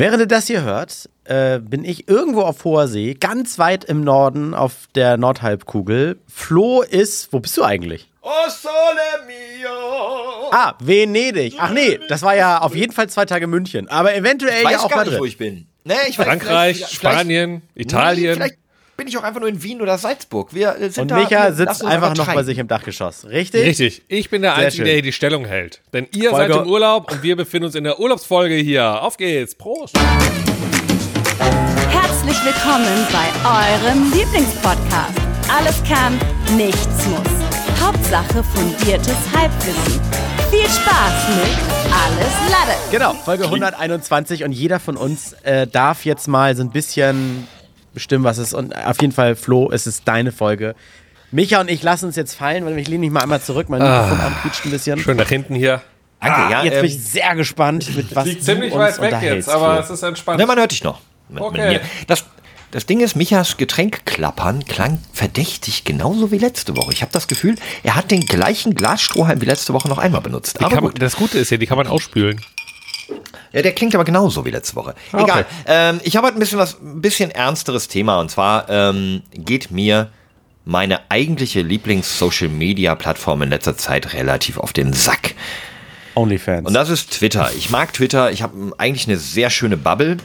Während ihr das hier hört, äh, bin ich irgendwo auf hoher See, ganz weit im Norden auf der Nordhalbkugel. Flo ist, wo bist du eigentlich? Oh sole mio. Ah, Venedig. Ach nee, das war ja auf jeden Fall zwei Tage München. Aber eventuell Ich ja weiß auch gar Madrid. nicht, wo ich bin. Nee, ich weiß, Frankreich, vielleicht- Spanien, vielleicht- Italien. Nee, vielleicht bin ich auch einfach nur in Wien oder Salzburg. Wir äh, sind Und da, Micha sitzt einfach noch bei sich im Dachgeschoss. Richtig? Richtig, ich bin der Sehr Einzige, schön. der hier die Stellung hält. Denn ihr Folge- seid im Urlaub und wir befinden uns in der Urlaubsfolge hier. Auf geht's, Prost. Herzlich willkommen bei eurem Lieblingspodcast. Alles kann, nichts muss. Hauptsache fundiertes Halbwissen. Viel Spaß mit Alles Lade. Genau, Folge 121 und jeder von uns äh, darf jetzt mal so ein bisschen bestimmen, was es ist. Und auf jeden Fall, Flo, es ist deine Folge. Micha und ich lassen uns jetzt fallen, weil ich lehne mich mal einmal zurück, mein Mikrofonarm quietscht ein bisschen. Schön nach hinten hier. Danke, ja. Jetzt ähm, bin ich sehr gespannt, mit was Liegt du ziemlich uns weit weg jetzt, aber Flo. es ist entspannt. ne, man hört dich noch. Okay. Das, das Ding ist, Michas Getränkklappern klang verdächtig genauso wie letzte Woche. Ich habe das Gefühl, er hat den gleichen Glasstrohhalm wie letzte Woche noch einmal benutzt. Die Aber kann gut. das Gute ist ja, die kann man ausspülen. Ja, der klingt aber genauso wie letzte Woche. Okay. Egal. Ähm, ich habe heute ein bisschen was, ein bisschen ernsteres Thema und zwar ähm, geht mir meine eigentliche Lieblings-Social-Media-Plattform in letzter Zeit relativ auf den Sack. Onlyfans. Und das ist Twitter. Ich mag Twitter. Ich habe eigentlich eine sehr schöne Bubble.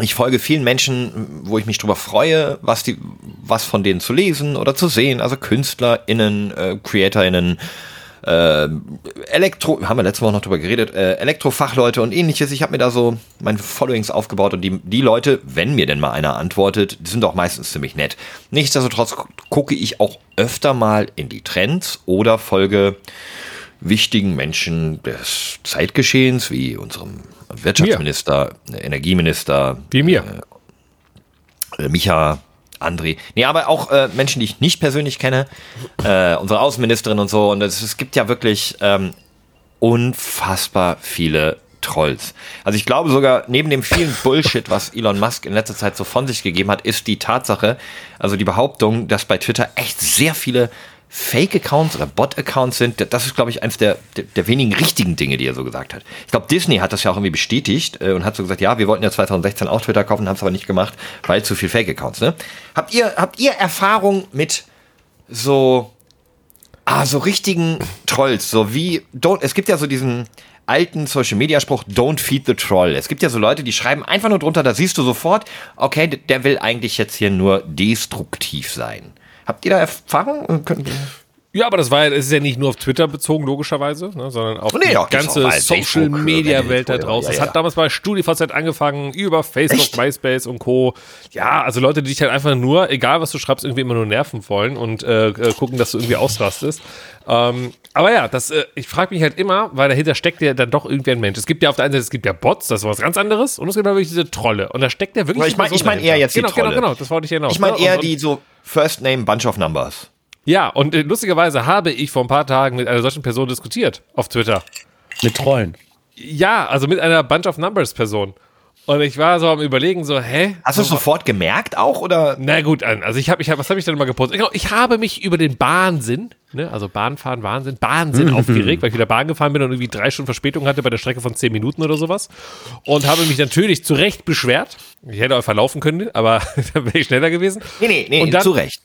Ich folge vielen Menschen, wo ich mich drüber freue, was die, was von denen zu lesen oder zu sehen. Also KünstlerInnen, äh, CreatorInnen, äh, Elektro, haben wir letzte Woche noch drüber geredet, äh, Elektrofachleute und ähnliches. Ich habe mir da so meine Followings aufgebaut und die, die Leute, wenn mir denn mal einer antwortet, die sind auch meistens ziemlich nett. Nichtsdestotrotz gu- gucke ich auch öfter mal in die Trends oder folge wichtigen Menschen des Zeitgeschehens, wie unserem Wirtschaftsminister, Energieminister, Wie mir. äh, Micha, André. Nee, aber auch äh, Menschen, die ich nicht persönlich kenne, äh, unsere Außenministerin und so. Und es, es gibt ja wirklich ähm, unfassbar viele Trolls. Also ich glaube sogar, neben dem vielen Bullshit, was Elon Musk in letzter Zeit so von sich gegeben hat, ist die Tatsache, also die Behauptung, dass bei Twitter echt sehr viele Fake-Accounts oder Bot-Accounts sind, das ist, glaube ich, eines der, der, der wenigen richtigen Dinge, die er so gesagt hat. Ich glaube, Disney hat das ja auch irgendwie bestätigt äh, und hat so gesagt, ja, wir wollten ja 2016 auch Twitter kaufen, haben es aber nicht gemacht, weil zu viel Fake-Accounts. Ne? Habt ihr habt ihr Erfahrung mit so ah so richtigen Trolls, so wie don't, es gibt ja so diesen alten Social Media Spruch Don't feed the troll. Es gibt ja so Leute, die schreiben einfach nur drunter, da siehst du sofort, okay, der will eigentlich jetzt hier nur destruktiv sein. Habt ihr da Erfahrung? Ja, aber das war ja, das ist ja nicht nur auf Twitter bezogen, logischerweise, ne, sondern auf Nee, die auch, gibt's ganze auch bei Social Facebook, Media Reddit, Welt da draußen. ja, Das ja. hat damals bei StudiVZ angefangen, über Facebook, Echt? MySpace und Co. Ja, also Leute, die dich halt einfach nur, egal was du schreibst, irgendwie immer nur nerven wollen und äh, äh, gucken, dass du irgendwie ausrastest. Ähm, aber ja, das, äh, ich frage mich halt immer, weil dahinter steckt ja dann doch irgendwie ein Mensch. Es gibt ja auf der einen Seite, es gibt ja Bots, das ist was ganz anderes, und es gibt aber wirklich diese Trolle. Und da steckt ja wirklich. Aber ich mein- eine Person ich mein eher jetzt die genau, Trolle. Genau, genau, das wollte ich hinaus. Ich meine ne? eher Und- und- die so First Name Bunch of Numbers. Ja, und äh, lustigerweise habe ich vor ein paar Tagen mit einer solchen Person diskutiert auf Twitter. Mit Trollen. Ja, also mit einer Bunch of Numbers Person. Und ich war so am überlegen, so, hä? Hast du es sofort gemerkt auch oder? Na gut, also ich habe, ich hab, was habe ich denn mal gepostet? Genau, ich habe mich über den Bahnsinn, ne, also Bahnfahren, Wahnsinn, Bahnsinn aufgeregt, weil ich wieder Bahn gefahren bin und irgendwie drei Stunden Verspätung hatte bei der Strecke von zehn Minuten oder sowas. Und habe mich natürlich zu Recht beschwert. Ich hätte auch verlaufen können, aber dann wäre ich schneller gewesen. Nee, nee, nee, Und dann- zu Recht.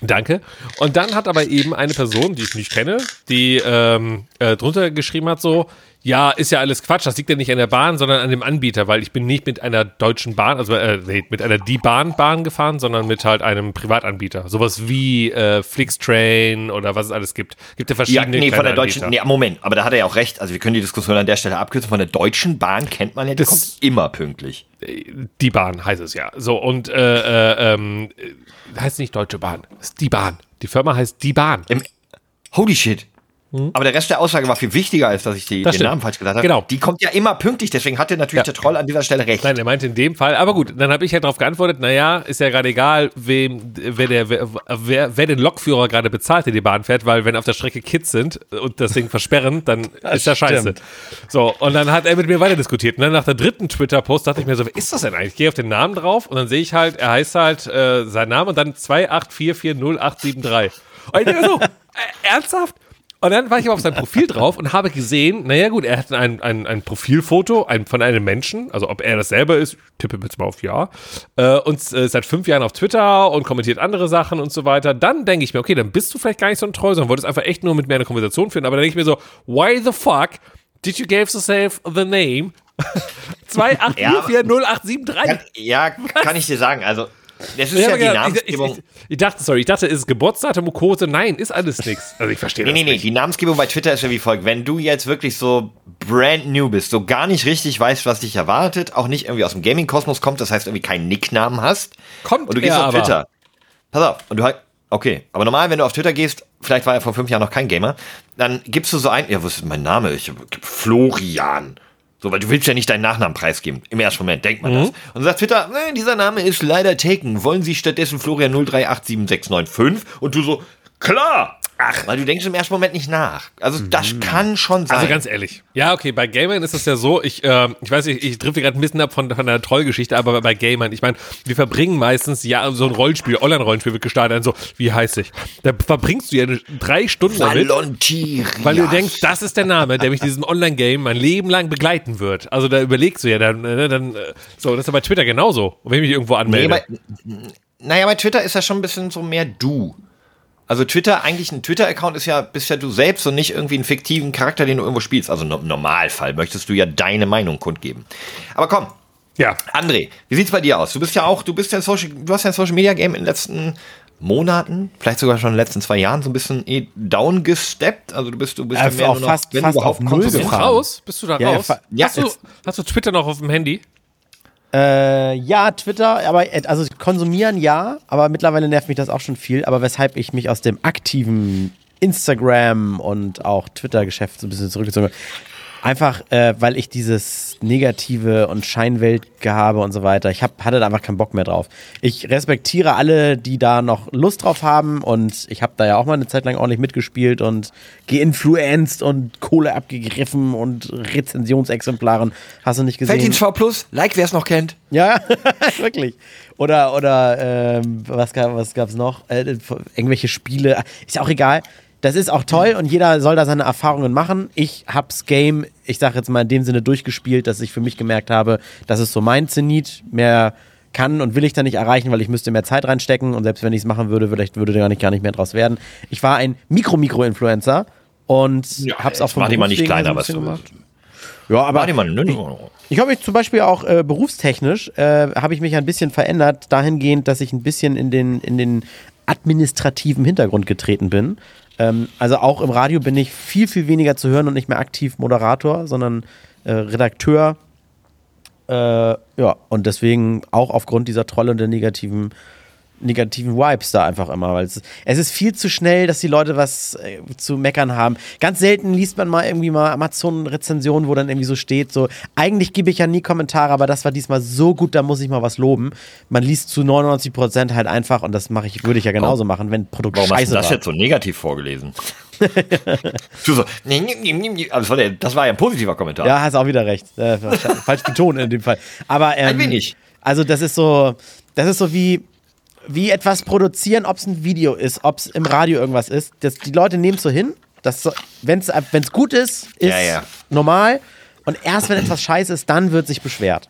Danke. Und dann hat aber eben eine Person, die ich nicht kenne, die ähm, äh, drunter geschrieben hat so, ja, ist ja alles Quatsch, das liegt ja nicht an der Bahn, sondern an dem Anbieter, weil ich bin nicht mit einer deutschen Bahn, also äh, nee, mit einer Die Bahn gefahren, sondern mit halt einem Privatanbieter. Sowas wie äh, Flixtrain oder was es alles gibt. Gibt ja Ja, verschiedene nee, von der deutschen, Anbieter. nee, Moment, aber da hat er ja auch recht. Also wir können die Diskussion an der Stelle abkürzen. Von der deutschen Bahn kennt man ja, die Das- kommt immer pünktlich. Die Bahn heißt es ja. So, und äh, äh, ähm, äh, heißt nicht Deutsche Bahn, ist die Bahn. Die Firma heißt Die Bahn. Im, holy shit. Aber der Rest der Aussage war viel wichtiger, als dass ich die? Das den stimmt. Namen falsch gesagt habe. Genau. Die kommt ja immer pünktlich, deswegen hatte natürlich Ja. der Troll an dieser Stelle recht. Nein, er meinte in dem Fall, aber gut, dann habe ich ja darauf geantwortet, naja, ist ja gerade egal, wem, wer, der, wer, wer, wer den Lokführer gerade bezahlt, der die Bahn fährt, weil wenn auf der Strecke Kids sind und das Ding versperren, dann ist das scheiße. So, und dann hat er mit mir weiter diskutiert. Und dann nach der dritten Twitter-Post dachte ich mir so, wer ist das denn eigentlich? Ich gehe auf den Namen drauf und dann sehe ich halt, er heißt halt äh, sein Name und dann 284408873. Und ich denke so, äh, ernsthaft? Und dann war ich aber auf sein Profil drauf und habe gesehen, naja gut, er hat ein, ein, ein Profilfoto ein, von einem Menschen, also ob er das selber ist, ich tippe jetzt mal auf Ja, äh, und äh, seit fünf Jahren auf Twitter und kommentiert andere Sachen und so weiter. Dann denke ich mir, okay, dann bist du vielleicht gar nicht so ein Treu, sondern wolltest einfach echt nur mit mir eine Konversation führen. Aber dann denke ich mir so, why the fuck did you give yourself the name 2844087 Ja, kann ich dir sagen. Also, das ist Ja, ja, die ich, Namensgebung. ich, ich dachte, sorry, ich dachte, ist es Geburtsdatum, Quote? Nein, ist alles nichts. Also ich verstehe Nee, das nee, nee, nicht. die Namensgebung bei Twitter ist ja wie folgt. Wenn du jetzt wirklich so brand new bist, so gar nicht richtig weißt, was dich erwartet, auch nicht irgendwie aus dem Gaming-Kosmos kommt, das heißt irgendwie keinen Nicknamen hast. Kommt und du gehst auf aber. Twitter. Pass auf, und du halt, okay, aber normal, wenn du auf Twitter gehst, vielleicht war er vor fünf Jahren noch kein Gamer, dann gibst du so ein, ja, was ist mein Name? Ich Florian. So, weil du willst ja nicht deinen Nachnamen preisgeben. Im ersten Moment denkt man das. Und dann sagt Twitter, nee, dieser Name ist leider taken. Wollen Sie stattdessen Florian 0387695? Und du so, klar! Ach, weil du denkst im ersten Moment nicht nach. Also das kann schon sein. Also ganz ehrlich. Ja, okay, bei Gamern ist es ja so, ich, ähm, ich weiß nicht, ich drifte gerade ein bisschen ab von, von der Trollgeschichte, aber bei Gamern, ich meine, wir verbringen meistens, ja, so ein Rollenspiel, Online-Rollenspiel wird gestartet, dann so, wie heißt ich? Da verbringst du ja drei Stunden damit. Weil du denkst, das ist der Name, der mich diesem Online-Game mein Leben lang begleiten wird. Also da überlegst du ja dann, äh, dann äh, so, das ist ja bei Twitter genauso, wenn ich mich irgendwo Nee, anmelde. bei, naja, bei Twitter ist ja schon ein bisschen so mehr du. Also Twitter, eigentlich ein Twitter-Account ist ja, bist ja du selbst und nicht irgendwie einen fiktiven Charakter, den du irgendwo spielst. Also im Normalfall möchtest du ja deine Meinung kundgeben. Aber komm, ja. André, wie sieht's bei dir aus? Du bist ja auch, du bist ja ein Social, du hast ja ein Social Media Game in den letzten Monaten, vielleicht sogar schon in den letzten zwei Jahren so ein bisschen eh down Also du bist, du bist Äh, ja mehr auch nur noch, fast- fast auf Null konsumierst. Bist du gefahren. raus? Bist du da Ja, raus? ja, ja, hast, du, hast du Twitter noch auf dem Handy? Äh, ja, Twitter, aber äh, also konsumieren ja, aber mittlerweile nervt mich das auch schon viel. Aber weshalb ich mich aus dem aktiven Instagram und auch Twitter-Geschäft so ein bisschen zurückgezogen habe. Einfach, äh, weil ich dieses Negative und Scheinwelt habe und so weiter. Ich hab, hatte da einfach keinen Bock mehr drauf. Ich respektiere alle, die da noch Lust drauf haben und ich habe da ja auch mal eine Zeit lang ordentlich mitgespielt und geinfluenced und Kohle abgegriffen und Rezensionsexemplaren. Hast du nicht gesehen? Felddienst V Plus, like wer es noch kennt. Ja, wirklich. Oder, oder ähm, was, gab, was gab's noch? Äh, irgendwelche Spiele. Ist ja auch egal. Das ist auch toll und jeder soll da seine Erfahrungen machen. Ich hab's Game, ich sag jetzt mal in dem Sinne durchgespielt, dass ich für mich gemerkt habe, das ist so mein Zenit. Mehr kann und will ich da nicht erreichen, weil ich müsste mehr Zeit reinstecken und selbst wenn ich es machen würde, vielleicht würde da gar nicht, gar nicht mehr draus werden. Ich war ein Mikro-Mikro-Influencer und Ja, hab's auch vom mach die mal nicht kleiner, so was du gemacht. Ja, aber nö. ich habe mich zum Beispiel auch äh, berufstechnisch, äh, habe ich mich ein bisschen verändert, dahingehend, dass ich ein bisschen in den, in den administrativen Hintergrund getreten bin. Ähm, also auch im Radio bin ich viel, viel weniger zu hören und nicht mehr aktiv Moderator, sondern äh, Redakteur. Äh, ja, und deswegen auch aufgrund dieser Trolle und der negativen negativen Vibes da einfach immer, weil es, es ist viel zu schnell, dass die Leute was äh, zu meckern haben. Ganz selten liest man mal irgendwie mal Amazon-Rezensionen, wo dann irgendwie so steht, so, eigentlich gebe ich ja nie Kommentare, aber das war diesmal so gut, da muss ich mal was loben. Man liest zu 99 Prozent halt einfach, und das mache ich, würde ich ja genauso machen, wenn Produkt Warum hast scheiße du das war. jetzt so negativ vorgelesen? du so, nee, nee, nee, das war, der, das war ja ein positiver Kommentar. Ja, hast auch wieder recht. Äh, falsch betont in dem Fall. Aber ähm, Ein wenig. Also das ist so, das ist so wie wie etwas produzieren, ob es ein Video ist, ob es im Radio irgendwas ist. Das, die Leute nehmen es so hin. Wenn es gut ist, ist Ja, ja. normal. Und erst wenn etwas scheiße ist, dann wird sich beschwert.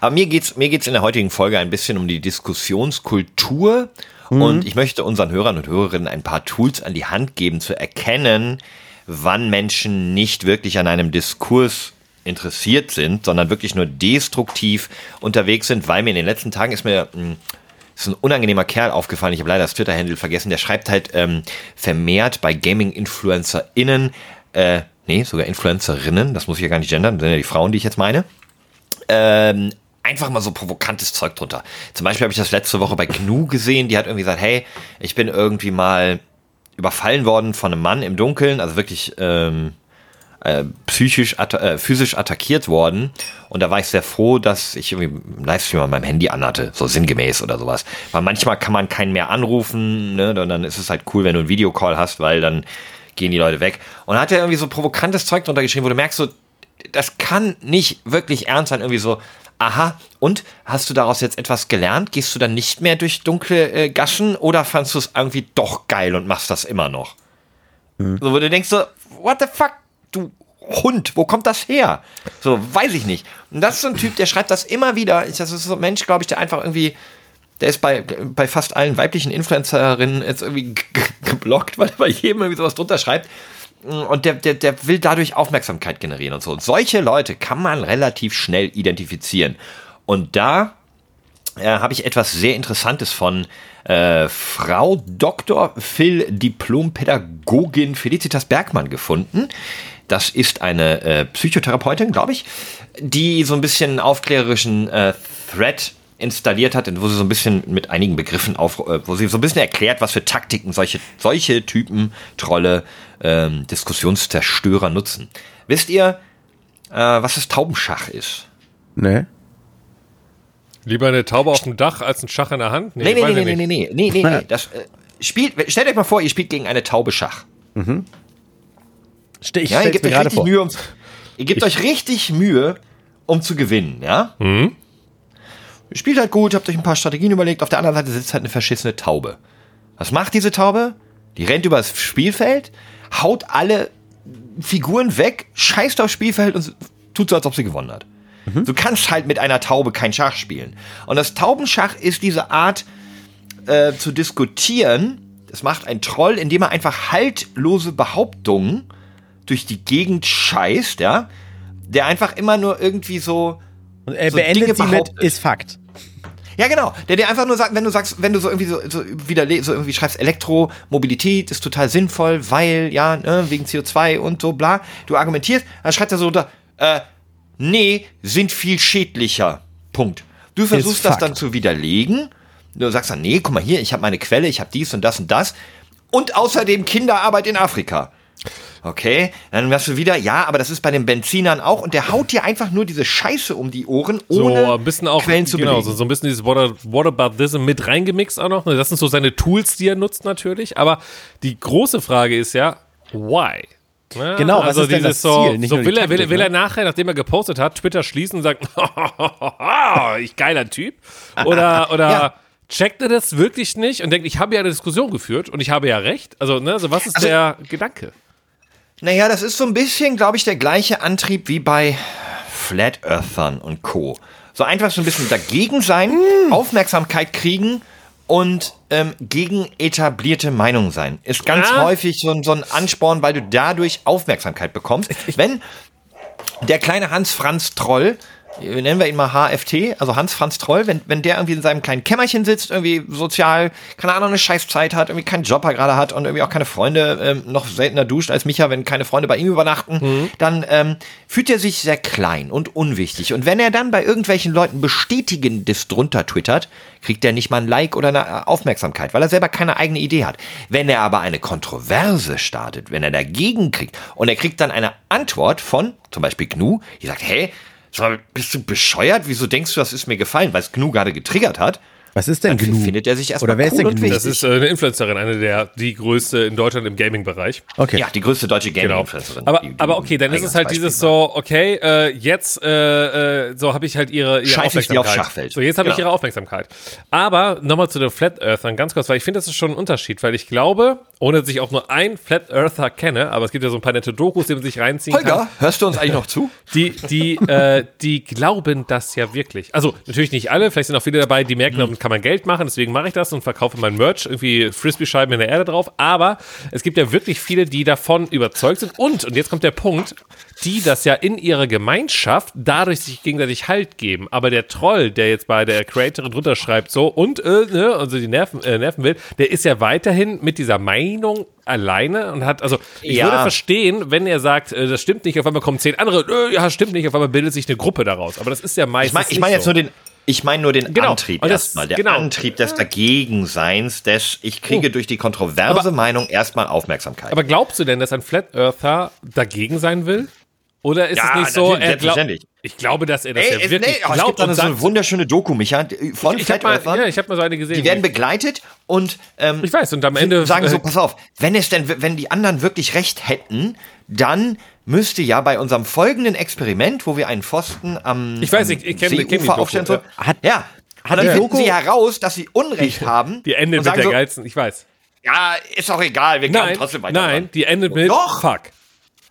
Aber mir geht's mir geht's in der heutigen Folge ein bisschen um die Diskussionskultur. Und ich möchte unseren Hörern und Hörerinnen ein paar Tools an die Hand geben, zu erkennen, wann Menschen nicht wirklich an einem Diskurs interessiert sind, sondern wirklich nur destruktiv unterwegs sind, weil mir in den letzten Tagen ist mir mh, ist ein unangenehmer Kerl aufgefallen. Ich habe leider das Twitter-Handle vergessen. Der schreibt halt ähm, vermehrt bei Gaming-InfluencerInnen, äh, nee, sogar Influencerinnen, das muss ich ja gar nicht gendern, das sind ja die Frauen, die ich jetzt meine, ähm, einfach mal so provokantes Zeug drunter. Zum Beispiel habe ich das letzte Woche bei Gnu gesehen, die hat irgendwie gesagt, hey, ich bin irgendwie mal überfallen worden von einem Mann im Dunkeln, also wirklich ähm, äh, psychisch, atta äh, physisch attackiert worden. Und da war ich sehr froh, dass ich irgendwie einen Livestream an meinem Handy anhatte, so sinngemäß oder sowas. Weil manchmal kann man keinen mehr anrufen, ne? Und dann ist es halt cool, wenn du einen Videocall hast, weil dann gehen die Leute weg. Und hat er irgendwie so provokantes Zeug drunter geschrieben, wo du merkst, so, das kann nicht wirklich ernst sein, irgendwie so, aha, und hast du daraus jetzt etwas gelernt? Gehst du dann nicht mehr durch dunkle äh, Gassen oder fandst du es irgendwie doch geil und machst das immer noch? So, wo du denkst so, what the fuck, du Hund, wo kommt das her? So, weiß ich nicht. Und das ist so ein Typ, der schreibt das immer wieder. Das ist so ein Mensch, glaube ich, der einfach irgendwie, der ist bei, bei fast allen weiblichen Influencerinnen jetzt irgendwie geblockt, weil er bei jedem irgendwie sowas drunter schreibt. Und der, der, der will dadurch Aufmerksamkeit generieren und so. Und solche Leute kann man relativ schnell identifizieren. Und da äh, habe ich etwas sehr Interessantes von äh, Frau Dr. Phil Diplompädagogin Felicitas Bergmann gefunden. Das ist eine äh, Psychotherapeutin, glaube ich, die so ein bisschen aufklärerischen äh, Thread installiert hat, wo sie so ein bisschen mit einigen Begriffen auf, äh, wo sie so ein bisschen erklärt, was für Taktiken solche, solche Typen Trolle, ähm, Diskussionszerstörer nutzen. Wisst ihr, äh, was das Taubenschach ist? Ne? Lieber eine Taube auf dem Dach als ein Schach in der Hand? Nee, nee, nee, ich nee, nee, nicht. nee, nee, nee, nee. Das, äh, spielt, stellt euch mal vor, ihr spielt gegen eine Taube Schach. Ste- Ich Ja, ihr gebt euch richtig vor. Mühe, um, ihr gebt euch richtig Mühe, um zu gewinnen, ja? Mhm. Ihr spielt halt gut, habt euch ein paar Strategien überlegt, auf der anderen Seite sitzt halt eine verschissene Taube. Was macht diese Taube? Die rennt übers Spielfeld, haut alle Figuren weg, scheißt aufs Spielfeld und tut so, als ob sie gewonnen hat. Du kannst halt mit einer Taube kein Schach spielen. Und das Taubenschach ist diese Art äh, zu diskutieren. Das macht ein Troll, indem er einfach haltlose Behauptungen durch die Gegend scheißt, ja. Der einfach immer nur irgendwie so. Und er so beendet Dinge sie mit, behauptet. ist Fakt. Ja, genau. Der dir einfach nur sagt, wenn du sagst, wenn du so irgendwie so, so wieder so irgendwie schreibst, Elektromobilität ist total sinnvoll, weil, ja, ne, wegen CO2 und so, bla, du argumentierst, dann schreibt er so da, äh, nee, sind viel schädlicher. Punkt. Du versuchst das Fakt. dann zu widerlegen. Du sagst dann, nee, guck mal hier, ich habe meine Quelle, ich habe dies und das und das. Und außerdem Kinderarbeit in Afrika. Okay, dann wärst du wieder, ja, aber das ist bei den Benzinern auch und der haut dir einfach nur diese Scheiße um die Ohren, ohne So ein bisschen auch, Quellen zu genau, belegen. so, ein bisschen dieses What, Whataboutism mit reingemixt auch noch. Das sind so seine Tools, die er nutzt natürlich. Aber die große Frage ist ja, why? Ne? Genau, was also ist dieses so, Ziel? Nicht so will, er, will, Taktik, will ne? er nachher, nachdem er gepostet hat, Twitter schließen und sagt, ich geiler Typ? Oder, oder Ja. checkt er das wirklich nicht und denkt, ich habe ja eine Diskussion geführt und ich habe ja recht? Also, ne, so was ist Also- der Gedanke? Naja, das ist so ein bisschen, glaube ich, der gleiche Antrieb wie bei Flat Earthern und Co. So einfach so ein bisschen dagegen sein, Aufmerksamkeit kriegen und ähm, gegen etablierte Meinung sein. Ist ganz Ja. häufig so, ein- so ein Ansporn, weil du dadurch Aufmerksamkeit bekommst. Wenn der kleine Hans-Franz-Troll, äh, nennen wir ihn mal HFT, also Hans-Franz Troll, wenn, wenn der irgendwie in seinem kleinen Kämmerchen sitzt, irgendwie sozial, keine Ahnung, eine Scheißzeit hat, irgendwie keinen Job gerade hat und irgendwie auch keine Freunde, ähm, noch seltener duscht als Micha, wenn keine Freunde bei ihm übernachten, dann ähm, fühlt er sich sehr klein und unwichtig. Und wenn er dann bei irgendwelchen Leuten bestätigendes drunter twittert, kriegt er nicht mal ein Like oder eine Aufmerksamkeit, weil er selber keine eigene Idee hat. Wenn er aber eine Kontroverse startet, wenn er dagegen kriegt und er kriegt dann eine Antwort von zum Beispiel Gnu, die sagt, hey, sag mal, bist du bescheuert? Wieso denkst du, das ist mir gefallen? Weil es Gnu gerade getriggert hat. Was ist denn genug? findet er sich erstmal Oder wer ist cool denn und genug? wichtig. Das ist äh, eine Influencerin, eine der, die größte in Deutschland im Gaming-Bereich. Okay. Ja, die größte deutsche Genau. Gaming-Influencerin. Aber, Die- die aber okay, dann ist es halt Eingangsbeispiel dieses war. so, okay, äh, jetzt äh, äh, so habe ich halt ihre, ihre Scheiß ich dir Aufmerksamkeit. aufs Schachfeld. So, jetzt habe ich Genau. ihre Aufmerksamkeit. Aber nochmal zu den Flat Earthern ganz kurz, weil ich finde, das ist schon ein Unterschied, weil ich glaube, ohne dass ich auch nur einen Flat Earther kenne, aber es gibt ja so ein paar nette Dokus, die man sich reinziehen kann. Holger, hörst du uns eigentlich noch zu? Die, die, äh, die glauben das ja wirklich. Also natürlich nicht alle, vielleicht sind auch viele dabei, die merken, damit kann man Geld machen, deswegen mache ich das und verkaufe mein Merch, irgendwie Frisbee-Scheiben in der Erde drauf. Aber es gibt ja wirklich viele, die davon überzeugt sind und, und jetzt kommt der Punkt, die das ja in ihrer Gemeinschaft dadurch sich gegenseitig Halt geben. Aber der Troll, der jetzt bei der Creatorin drunter schreibt, so und, äh, ne, also die Nerven, äh, nerven will, der ist ja weiterhin mit dieser Meinung alleine und hat, also ich Ja. würde verstehen, wenn er sagt, äh, das stimmt nicht, auf einmal kommen zehn andere, äh, ja, stimmt nicht, auf einmal bildet sich eine Gruppe daraus. Aber das ist ja Ich meistens. meine ich mein jetzt so. nur den. Ich meine nur den Genau. Antrieb erstmal. Der genau. Antrieb des Dagegenseins, des ich kriege durch die kontroverse Aber- Meinung erstmal Aufmerksamkeit. Aber glaubst du denn, dass ein Flat Earther dagegen sein will? Oder ist Ja, es nicht so, er glaubt. Ich glaube, dass er das Ey, ja es, wirklich nee, oh, es glaubt gibt und eine so eine wunderschöne Doku, Micha, von Ich Flat habe mal, Earthern. ja, ich hab mal so eine gesehen. Die werden begleitet und ähm, ich weiß, und am Ende. sagen so, äh, pass auf, wenn es denn, wenn die anderen wirklich recht hätten, dann müsste ja bei unserem folgenden Experiment, wo wir einen Pfosten am, Ich weiß, ich- ich kenn- ich kenn die Seeufer Doku, aufstellen, so, ja. Hat- ja, hat dann die finden Doku- sie heraus, dass sie Unrecht haben. die Ende und mit der so, geilsten, ich weiß. Ja, ist auch egal, wir glauben Nein, trotzdem weiter. nein, die endet mit Doch. Fuck.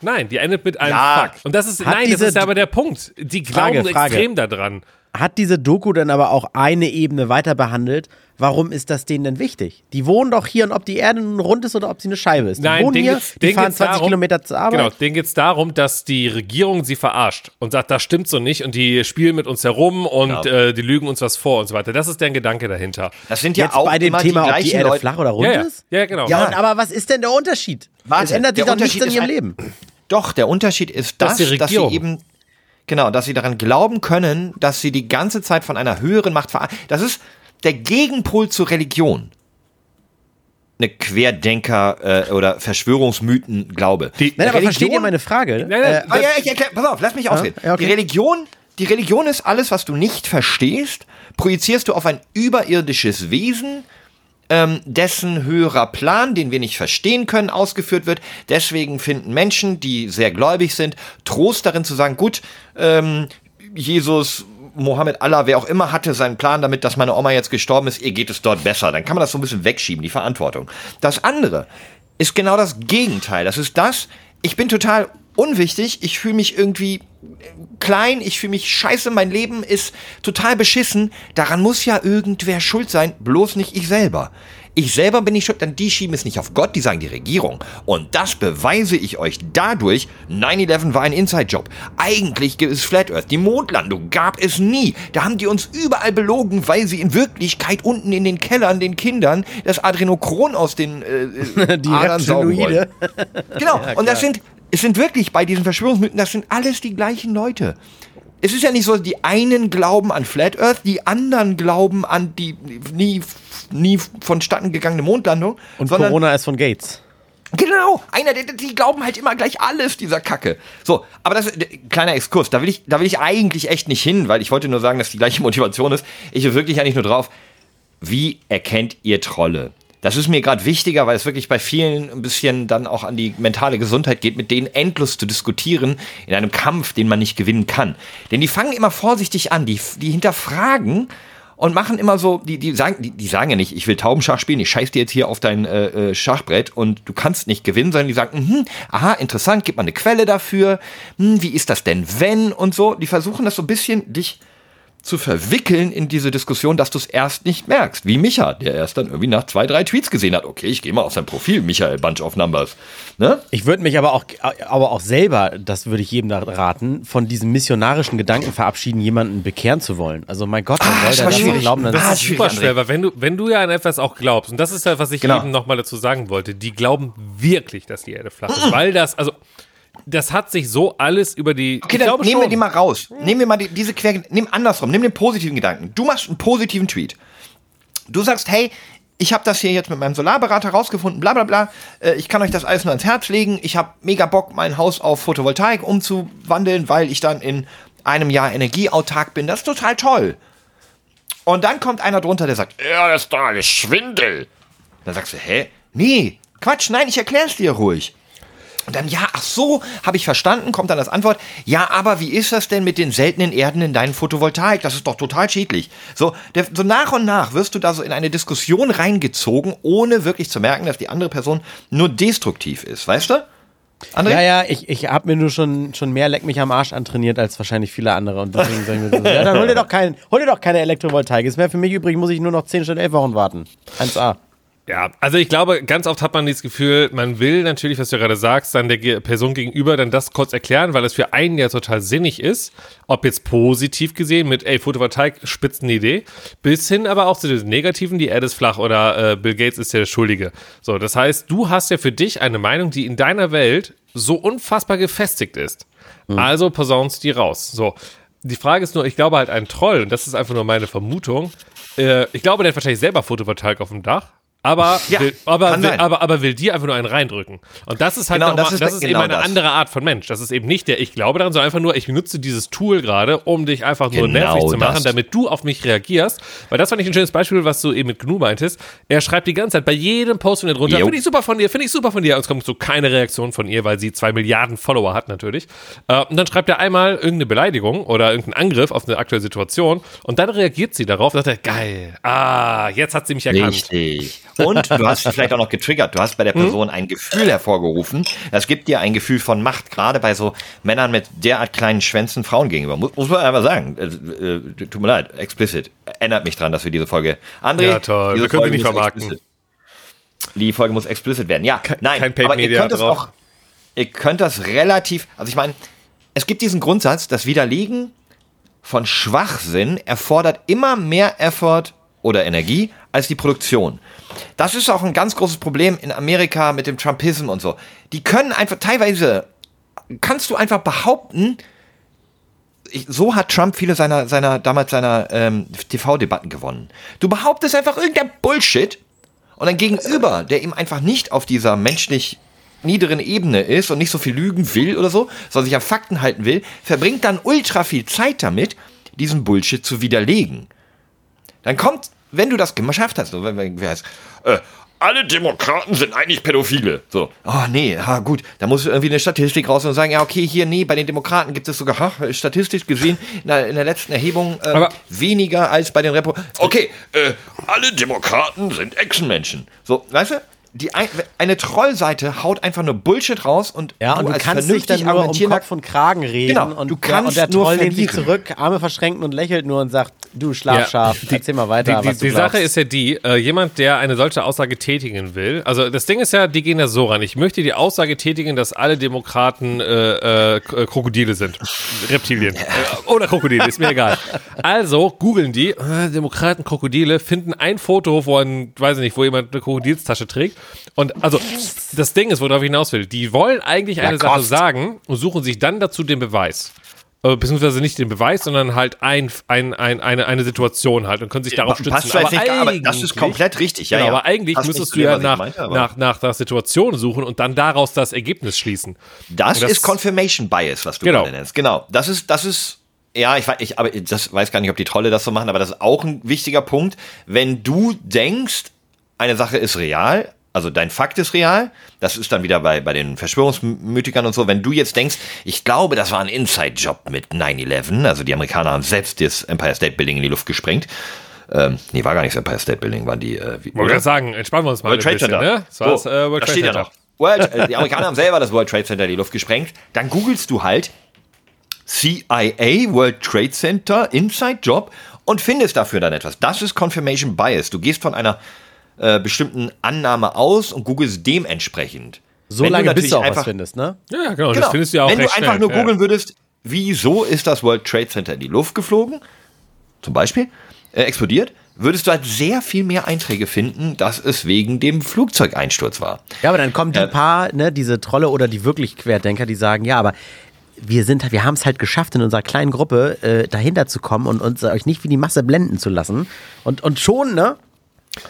Nein, die endet mit einem Ja. Fuck. Und das ist, Hat nein, das ist aber der Punkt. Die glauben Frage, Frage. extrem daran. Hat diese Doku dann aber auch eine Ebene weiter behandelt? Warum ist das denen denn wichtig? Die wohnen doch hier und ob die Erde nun rund ist oder ob sie eine Scheibe ist. Die Nein, wohnen hier, die fahren geht's 20 darum- Kilometer zur Arbeit. Genau, denen geht es darum, dass die Regierung sie verarscht und sagt, das stimmt so nicht und die spielen mit uns herum und Genau. äh, die lügen uns was vor und so weiter. Das ist deren Gedanke dahinter. Das sind ja Jetzt auch bei dem immer Thema, die ob die Erde Leute. flach oder rund Ja, ja, ist? ja, genau. Ja. Und, aber was ist denn der Unterschied? Warte, es ändert sich der doch nichts in ihrem ein- Leben. Doch, der Unterschied ist das, Dass sie eben, genau, dass sie daran glauben können, dass sie die ganze Zeit von einer höheren Macht verarscht. Das ist der Gegenpol zur Religion. Eine Querdenker- äh, oder Verschwörungsmythen-Glaube. Die- Nein, aber Religion- versteht ihr meine Frage? Nein, nein, Äh, ja, ich erklär, pass auf, lass mich ausreden. ja, okay. Die Religion, die Religion ist alles, was du nicht verstehst, projizierst du auf ein überirdisches Wesen, ähm, dessen höherer Plan, den wir nicht verstehen können, ausgeführt wird. Deswegen finden Menschen, die sehr gläubig sind, Trost darin zu sagen, gut, ähm, Jesus, Mohammed, Allah, wer auch immer hatte seinen Plan damit, dass meine Oma jetzt gestorben ist, ihr geht es dort besser. Dann kann man das so ein bisschen wegschieben, die Verantwortung. Das andere ist genau das Gegenteil. Das ist das, ich bin total unwichtig, ich fühle mich irgendwie klein, ich fühle mich scheiße, mein Leben ist total beschissen. Daran muss ja irgendwer schuld sein, bloß nicht ich selber. Ich selber bin nicht schuld, denn die schieben es nicht auf Gott, die sagen die Regierung. Und das beweise ich euch dadurch, 9-11 war ein Inside-Job. Eigentlich gibt es Flat Earth, die Mondlandung gab es nie. Da haben die uns überall belogen, weil sie in Wirklichkeit unten in den Kellern den Kindern das Adrenochron aus den äh, die Adern saugen wollen. Genau, und das sind, es sind wirklich bei diesen Verschwörungsmythen, das sind alles die gleichen Leute. Es ist ja nicht so, die einen glauben an Flat Earth, die anderen glauben an die nie, nie vonstatten gegangene Mondlandung. Und Corona ist von Gates. Genau, einer, die, die glauben halt immer gleich alles, dieser Kacke. So, aber das ist kleiner Exkurs, da will ich, da will ich eigentlich echt nicht hin, weil ich wollte nur sagen, dass die gleiche Motivation ist. Ich will wirklich eigentlich nur drauf, wie erkennt ihr Trolle? Das ist mir gerade wichtiger, weil es wirklich bei vielen ein bisschen dann auch an die mentale Gesundheit geht, mit denen endlos zu diskutieren in einem Kampf, den man nicht gewinnen kann. Denn die fangen immer vorsichtig an, die, die hinterfragen und machen immer so, die, die, sagen, die, die sagen ja nicht, ich will Taubenschach spielen, ich scheiß dir jetzt hier auf dein äh, äh, Schachbrett und du kannst nicht gewinnen, sondern die sagen, mhm, aha, interessant, gib mal eine Quelle dafür, hm, wie ist das denn, wenn und so. Die versuchen das so ein bisschen, dich zu verwickeln in diese Diskussion, dass du es erst nicht merkst. Wie Micha, der erst dann irgendwie nach zwei, drei Tweets gesehen hat. Okay, ich gehe mal auf sein Profil, Michael Bunch of Numbers. Ne? Ich würde mich aber auch, aber auch selber, das würde ich jedem da raten, von diesem missionarischen Gedanken verabschieden, jemanden bekehren zu wollen. Also mein Gott, wer Ah, soll das glauben? Dann Das Das ist super schwer, weil wenn du, wenn du ja an etwas auch glaubst, und das ist ja, was ich Genau. eben nochmal dazu sagen wollte, die glauben wirklich, dass die Erde flach ist, weil das, also, das hat sich so alles über die, Okay, dann nehmen wir schon. die mal raus. Nehmen wir mal die, diese Quer... Nimm andersrum, nimm den positiven Gedanken. Du machst einen positiven Tweet. Du sagst, hey, ich habe das hier jetzt mit meinem Solarberater rausgefunden, bla bla bla. Äh, Ich kann euch das alles nur ans Herz legen. Ich habe mega Bock, mein Haus auf Photovoltaik umzuwandeln, weil ich dann in einem Jahr energieautark bin. Das ist total toll. Und dann kommt einer drunter, der sagt, ja, das ist doch alles Schwindel. Dann sagst du, hä? Nee, Quatsch, nein, ich erklär's dir ruhig. Und dann, ja, ach so, habe ich verstanden, kommt dann das Antwort, ja, aber wie ist das denn mit den seltenen Erden in deinen Photovoltaik? Das ist doch total schädlich. So, der, so nach und nach wirst du da so in eine Diskussion reingezogen, ohne wirklich zu merken, dass die andere Person nur destruktiv ist, weißt du? André? Ja, ja, ich, ich habe mir nur schon, schon mehr Leck mich am Arsch antrainiert als wahrscheinlich viele andere. Und deswegen sage ich mir so, ja, dann hol dir doch, kein, hol dir doch keine Elektrovoltaik. Ist mehr für mich übrig, muss ich nur noch 10 statt 11 Wochen warten. 1A. Ja, also ich glaube, ganz oft hat man dieses Gefühl, man will natürlich, was du gerade sagst, dann der Person gegenüber dann das kurz erklären, weil es für einen ja total sinnig ist, ob jetzt positiv gesehen mit, ey, Photovoltaik, Spitzenidee, bis hin aber auch zu den negativen, die Erde ist flach oder äh, Bill Gates ist der Schuldige. So, das heißt, du hast ja für dich eine Meinung, die in deiner Welt so unfassbar gefestigt ist. Also posaunst die raus. So, die Frage ist nur, ich glaube halt ein Troll, und das ist einfach nur meine Vermutung, äh, ich glaube, der hat wahrscheinlich selber Photovoltaik auf dem Dach, aber, Ja, will, aber, will, aber, aber will dir einfach nur einen reindrücken. Und das ist halt Genau, noch mal, das das ist ist, genau eben eine das. andere Art von Mensch. Das ist eben nicht der Ich glaube daran, sondern einfach nur, ich benutze dieses Tool gerade, um dich einfach nur Genau nervig zu machen, das. damit du auf mich reagierst. Weil das fand ich ein schönes Beispiel, was du eben mit Gnu meintest. Er schreibt die ganze Zeit bei jedem Post von dir drunter, finde ich super von dir, finde ich super von dir. Und es kommt so keine Reaktion von ihr, weil sie zwei Milliarden Follower hat natürlich. Äh, und dann schreibt er einmal irgendeine Beleidigung oder irgendeinen Angriff auf eine aktuelle Situation und dann reagiert sie darauf und sagt, er, geil, ah, jetzt hat sie mich erkannt. Richtig. Und du hast dich vielleicht auch noch getriggert. Du hast bei der Person ein Gefühl hervorgerufen. Das gibt dir ein Gefühl von Macht, gerade bei so Männern mit derart kleinen Schwänzen Frauen gegenüber. Muss, muss man einfach sagen. Äh, äh, tut mir leid, explicit. Erinnert mich dran, dass wir diese Folge. André, Ja, toll. diese Wir können sie Folge nicht vermarkten. explicit- Die Folge muss explicit werden. Ja, nein, kein Paid aber ihr könnt es auch, ihr könnt das relativ, also ich meine, es gibt diesen Grundsatz, das Widerlegen von Schwachsinn erfordert immer mehr Effort oder Energie als die Produktion. Das ist auch ein ganz großes Problem in Amerika mit dem Trumpism und so. Die können einfach teilweise, kannst du einfach behaupten, ich, so hat Trump viele seiner, seiner damals seiner ähm, TV-Debatten gewonnen. Du behauptest einfach irgendein Bullshit und dein Gegenüber, der ihm einfach nicht auf dieser menschlich niederen Ebene ist und nicht so viel lügen will oder so, sondern sich an Fakten halten will, verbringt dann ultra viel Zeit damit, diesen Bullshit zu widerlegen. Dann kommt, wenn du das geschafft hast, so, wenn, wenn, wer heißt, äh, alle Demokraten sind eigentlich Pädophile. So, oh nee, ha, gut, da muss irgendwie eine Statistik raus und sagen, ja, okay, hier, nee, bei den Demokraten gibt es sogar, ha, statistisch gesehen, in der, in der letzten Erhebung Aber- weniger als bei den Repo. Okay, äh, alle Demokraten sind Echsenmenschen. So, weißt du? Die ein, eine Trollseite haut einfach nur Bullshit raus und Ja, und du als kannst dich dann nur um Kopf und Kragen reden. Genau, und, du der- und kannst der nur Troll lehnt sich zurück, Arme verschränken und lächelt nur und sagt, du Schlafschaf, Die- erzähl mal weiter, Die, die, was du die. Sache ist ja die, äh, jemand, der eine solche Aussage tätigen will, also das Ding ist ja, die gehen ja so ran. Ich möchte die Aussage tätigen, dass alle Demokraten äh, äh, K- Krokodile sind. Reptilien. Äh, Oder Krokodile, ist mir egal. Also googeln die, äh, Demokraten, Krokodile, finden ein Foto, wo ein, weiß ich nicht, wo jemand eine Krokodilstasche trägt. Und also das Ding ist, worauf ich hinaus will, die wollen eigentlich eine Sache Kost. sagen und suchen sich dann dazu den Beweis. Äh, Beziehungsweise nicht den Beweis, sondern halt ein, ein, ein, eine, eine Situation halt und können sich darauf stützen. Passt vielleicht nicht, aber das ist komplett richtig. Ja, genau, ja. aber eigentlich Passt müsstest du ja nach, meinte, aber- nach, nach der Situation suchen und dann daraus das Ergebnis schließen. Das, das- ist Confirmation Bias, was du Genau. nennst. Genau. Das ist, das ist, ja, ich weiß, ich, aber das weiß gar nicht, ob die Trolle das so machen, aber das ist auch ein wichtiger Punkt. Wenn du denkst, eine Sache ist real, also dein Fakt ist real, das ist dann wieder bei, bei den Verschwörungsmythikern und so, wenn du jetzt denkst, ich glaube, das war ein Inside-Job mit 9-11, also die Amerikaner haben selbst das Empire State Building in die Luft gesprengt. Ähm, nee, war gar nicht das Empire State Building, waren die, äh, wie, Wollte gerade sagen, entspannen wir uns mal World ein Trade bisschen, Center. ne? Das das So, äh, World Trade steht ja Center. noch. World, äh, die Amerikaner haben selber das World Trade Center in die Luft gesprengt. Dann googelst du halt CIA, World Trade Center, Inside Job und findest dafür dann etwas. Das ist Confirmation Bias. Du gehst von einer äh, bestimmten Annahme aus und googelst dementsprechend. so Wenn du lange bis du auch natürlich was findest, ne? Ja, ja, genau, Genau. das findest du ja auch Wenn du einfach schnell. nur ja. googeln würdest, wieso ist das World Trade Center in die Luft geflogen, zum Beispiel, äh, explodiert, würdest du halt sehr viel mehr Einträge finden, dass es wegen dem Flugzeugeinsturz war. Ja, aber dann kommen die Äh, paar, ne, diese Trolle oder die wirklich Querdenker, die sagen, ja, aber wir sind, wir haben es halt geschafft, in unserer kleinen Gruppe äh, dahinter zu kommen und uns euch nicht wie die Masse blenden zu lassen. Und, und schon, ne?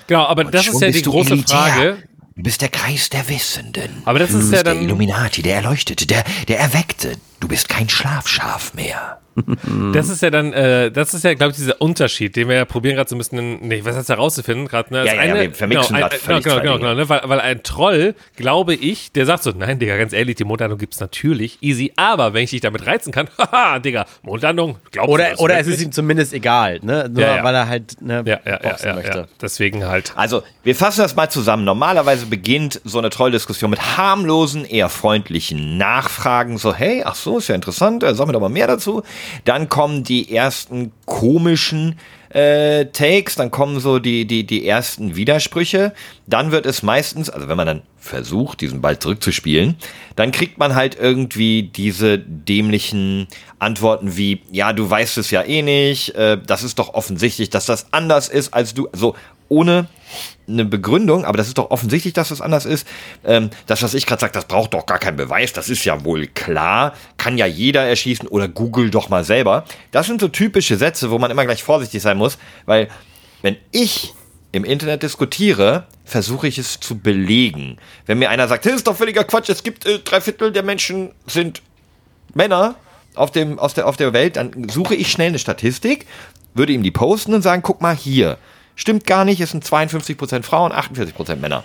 Genau, aber das Schon ist ja die große elitär. Frage. Du bist der Kreis der Wissenden. Aber das du ist ja der dann- Illuminati, der Erleuchtete, der, der Erweckte. Du bist kein Schlafschaf mehr. Das ist ja dann, äh, das ist ja, glaube ich, dieser Unterschied, den wir ja probieren gerade so ein bisschen, nee, was heißt herauszufinden gerade, ne? Ja, Das ja, wir vermixen genau, grad ein, genau, genau, genau, ne? weil, weil ein Troll, glaube ich, der sagt so, nein, Digga, ganz ehrlich, die Mondlandung gibt's natürlich, easy, aber wenn ich dich damit reizen kann, haha, Digga, Mondlandung, glaubst du Oder, das oder es ist ihm zumindest egal, ne? Nur Ja, ja. weil er halt ne, ja, ja, ja, boxen ja, möchte. ja, deswegen halt. Also, wir fassen das mal zusammen. Normalerweise beginnt so eine Trolldiskussion mit harmlosen, eher freundlichen Nachfragen. So, hey, ach so, ist ja interessant, äh, sag mir doch mal mehr dazu. Dann kommen die ersten komischen äh, Takes, dann kommen so die, die, die ersten Widersprüche. Dann wird es meistens, also wenn man dann versucht, diesen Ball zurückzuspielen, dann kriegt man halt irgendwie diese dämlichen Antworten wie, ja, du weißt es ja eh nicht, äh, das ist doch offensichtlich, dass das anders ist als du, so ohne eine Begründung, aber das ist doch offensichtlich, dass das anders ist. Ähm, das, was ich gerade sage, das braucht doch gar keinen Beweis, das ist ja wohl klar, kann ja jeder erschießen oder google doch mal selber. Das sind so typische Sätze, wo man immer gleich vorsichtig sein muss, weil wenn ich im Internet diskutiere, versuche ich es zu belegen. Wenn mir einer sagt, das ist doch völliger Quatsch, es gibt äh, drei Viertel der Menschen sind Männer auf, dem, aus der, auf der Welt, dann suche ich schnell eine Statistik, würde ihm die posten und sagen, guck mal hier. Stimmt gar nicht, es sind 52% Frauen, 48% Männer.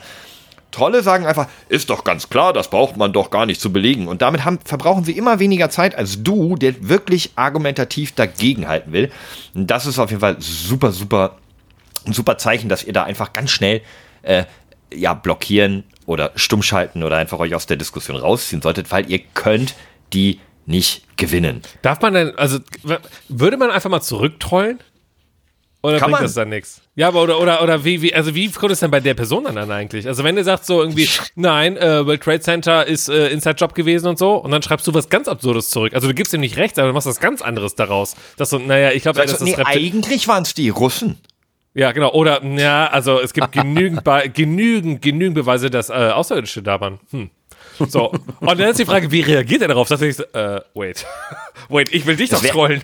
Trolle sagen einfach, ist doch ganz klar, das braucht man doch gar nicht zu belegen. Und damit haben, verbrauchen sie immer weniger Zeit als du, der wirklich argumentativ dagegenhalten will. Und das ist auf jeden Fall super, super, ein super Zeichen, dass ihr da einfach ganz schnell äh, ja, blockieren oder stummschalten oder einfach euch aus der Diskussion rausziehen solltet, weil ihr könnt die nicht gewinnen. Darf man denn, also würde man einfach mal zurücktrollen? Oder Kann bringt man. das dann nichts? Ja, aber oder, oder, oder wie, wie, also wie kommt es denn bei der Person dann an eigentlich? Also wenn ihr sagt so irgendwie, nein, äh, World Trade Center ist äh, Inside-Job gewesen und so, und dann schreibst du was ganz Absurdes zurück. Also du gibst ihm nicht recht, aber du machst was ganz anderes daraus. Das so, naja, ich glaube, das ist nee, Reptil- eigentlich waren es die Russen. Ja, genau. Oder, ja, also es gibt genügend, Be genügend, genügend Beweise, dass äh, Außerirdische da waren. Hm. So. Und dann ist die Frage, wie reagiert er darauf? Dass nicht so, äh, wait. wait, ich will dich doch wär- trollen.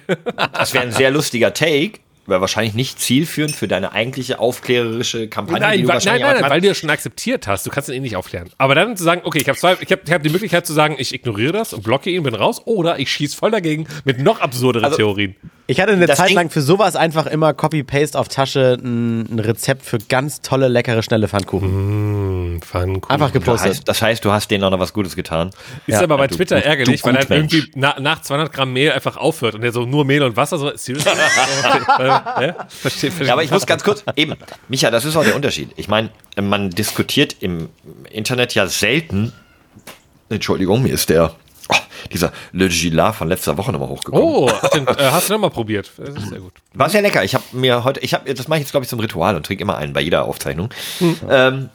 Das wäre ein sehr lustiger Take, wahrscheinlich nicht zielführend für deine eigentliche aufklärerische Kampagne. die Nein, du weil, nein, wahrscheinlich nein, nein, weil du das schon akzeptiert hast. Du kannst ihn eh nicht aufklären. Aber dann zu sagen, okay, ich habe zwei, ich habe ich hab die Möglichkeit zu sagen, ich ignoriere das und blocke ihn, bin raus, oder ich schieße voll dagegen mit noch absurderen Also- Theorien. Ich hatte eine Das Zeit lang für sowas einfach immer Copy-Paste auf Tasche ein, ein Rezept für ganz tolle, leckere, schnelle Pfannkuchen. Pfannkuchen. Einfach Das gepostet. heißt, das heißt, du hast denen auch noch was Gutes getan. Ist Ja, aber bei du- Twitter du- ärgerlich, du weil Gutmensch. irgendwie na, nach 200 Gramm Mehl einfach aufhört und der so nur Mehl und Wasser so. Seriously? äh, verstehe, verstehe. Ja, aber ich muss ganz kurz, eben, Micha, das ist auch der Unterschied. Ich meine, man diskutiert im Internet ja selten, Entschuldigung, mir ist der, oh, dieser Le Gillard von letzter Woche nochmal hochgekommen. Oh, hast, den, äh, hast du nochmal probiert? Das ist sehr gut. War sehr lecker. Ich habe mir heute, ich habe, das mache ich jetzt glaube ich zum Ritual und trinke immer einen bei jeder Aufzeichnung. Ähm,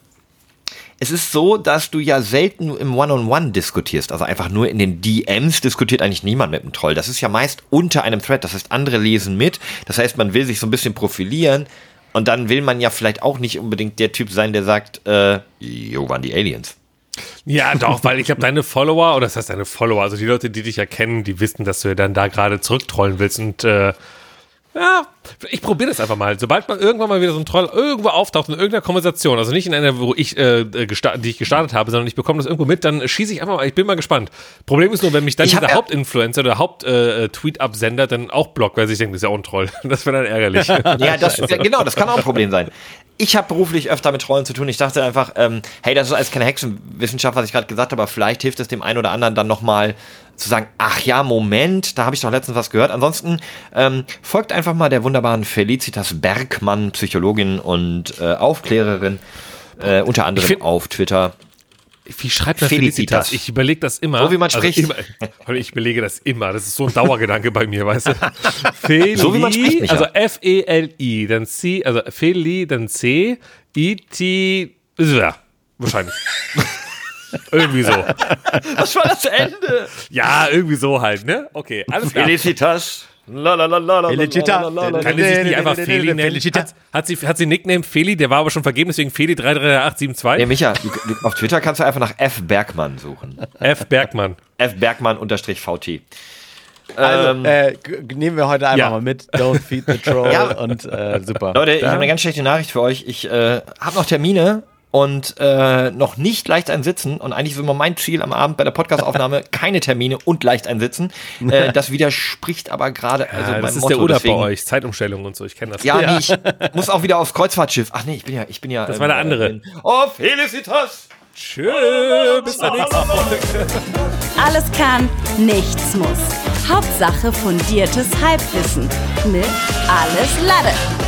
es ist so, dass du ja selten im One-on-One diskutierst, also einfach nur in den DMs diskutiert eigentlich niemand mit dem Troll. Das ist ja meist unter einem Thread, das heißt, andere lesen mit. Das heißt, man will sich so ein bisschen profilieren und dann will man ja vielleicht auch nicht unbedingt der Typ sein, der sagt, äh, jo, waren die Aliens. Ja, doch, weil ich glaube, deine Follower, oder das heißt deine Follower, also die Leute, die dich ja kennen, die wissen, dass du ja dann da gerade zurücktrollen willst und äh, ja, ich probiere das einfach mal. Sobald mal irgendwann mal wieder so ein Troll irgendwo auftaucht in irgendeiner Konversation, also nicht in einer, wo ich, äh, die ich gestartet habe, sondern ich bekomme das irgendwo mit, dann schieße ich einfach mal, ich bin mal gespannt. Problem ist nur, wenn mich dann dieser Hauptinfluencer oder Haupt-Tweet-Absender dann auch blockt, weil sie denken, das ist ja auch ein Troll. Das wäre dann ärgerlich. Ja, das, ja, genau, das kann auch ein Problem sein. Ich habe beruflich öfter mit Trollen zu tun. Ich dachte einfach, ähm, hey, das ist alles keine Hexenwissenschaft, was ich gerade gesagt habe, aber vielleicht hilft es dem einen oder anderen dann nochmal zu sagen, ach ja, Moment, da habe ich doch letztens was gehört. Ansonsten ähm, folgt einfach mal der wunderbaren Felicitas Bergmann, Psychologin und äh, Aufklärerin, äh, unter anderem find- auf Twitter. Wie schreibt man Felicitas. Felicitas? Ich überlege das immer. So wie man spricht. immer, ich überlege das immer. Das ist so ein Dauergedanke bei mir, weißt du? Feli, So wie man spricht, Micha. Also F-E-L-I, dann C, also Feli, dann C, I-T, ja, wahrscheinlich. irgendwie so. Was war das Ende? Ja, irgendwie so halt, ne? Okay, alles klar. Felicitas. Felicitas. Kann die sich nicht einfach Feli nennen? Felicitas. Hat, hat, sie, hat sie Nickname Feli, der war aber schon vergeben, deswegen Feli 33872. Ja, Micha, du, du, auf Twitter kannst du einfach nach F. Bergmann suchen. F. Bergmann. F. Bergmann unterstrich VT. Also, Ähm, äh, nehmen wir heute einfach ja. mal mit. Don't feed the troll. Ja. Und äh, super. Leute, ich habe eine ganz schlechte Nachricht für euch. Ich äh, habe noch Termine und äh, noch nicht leicht ein Sitzen. Und eigentlich ist immer mein Ziel am Abend bei der Podcastaufnahme keine Termine und leicht ein Sitzen. Äh, das widerspricht aber gerade also Ja, das ist Motto. der Urlaub bei euch, Zeitumstellung und so, ich kenne das. Ja, Nee, ich muss auch wieder aufs Kreuzfahrtschiff. Ach nee, ich bin ja, ich bin ja. Das war der andere. äh, oh, Felicitas! Tschö, bis zur nächsten Folge. Alles kann, nichts muss. Hauptsache fundiertes Halbwissen mit Alles Lade.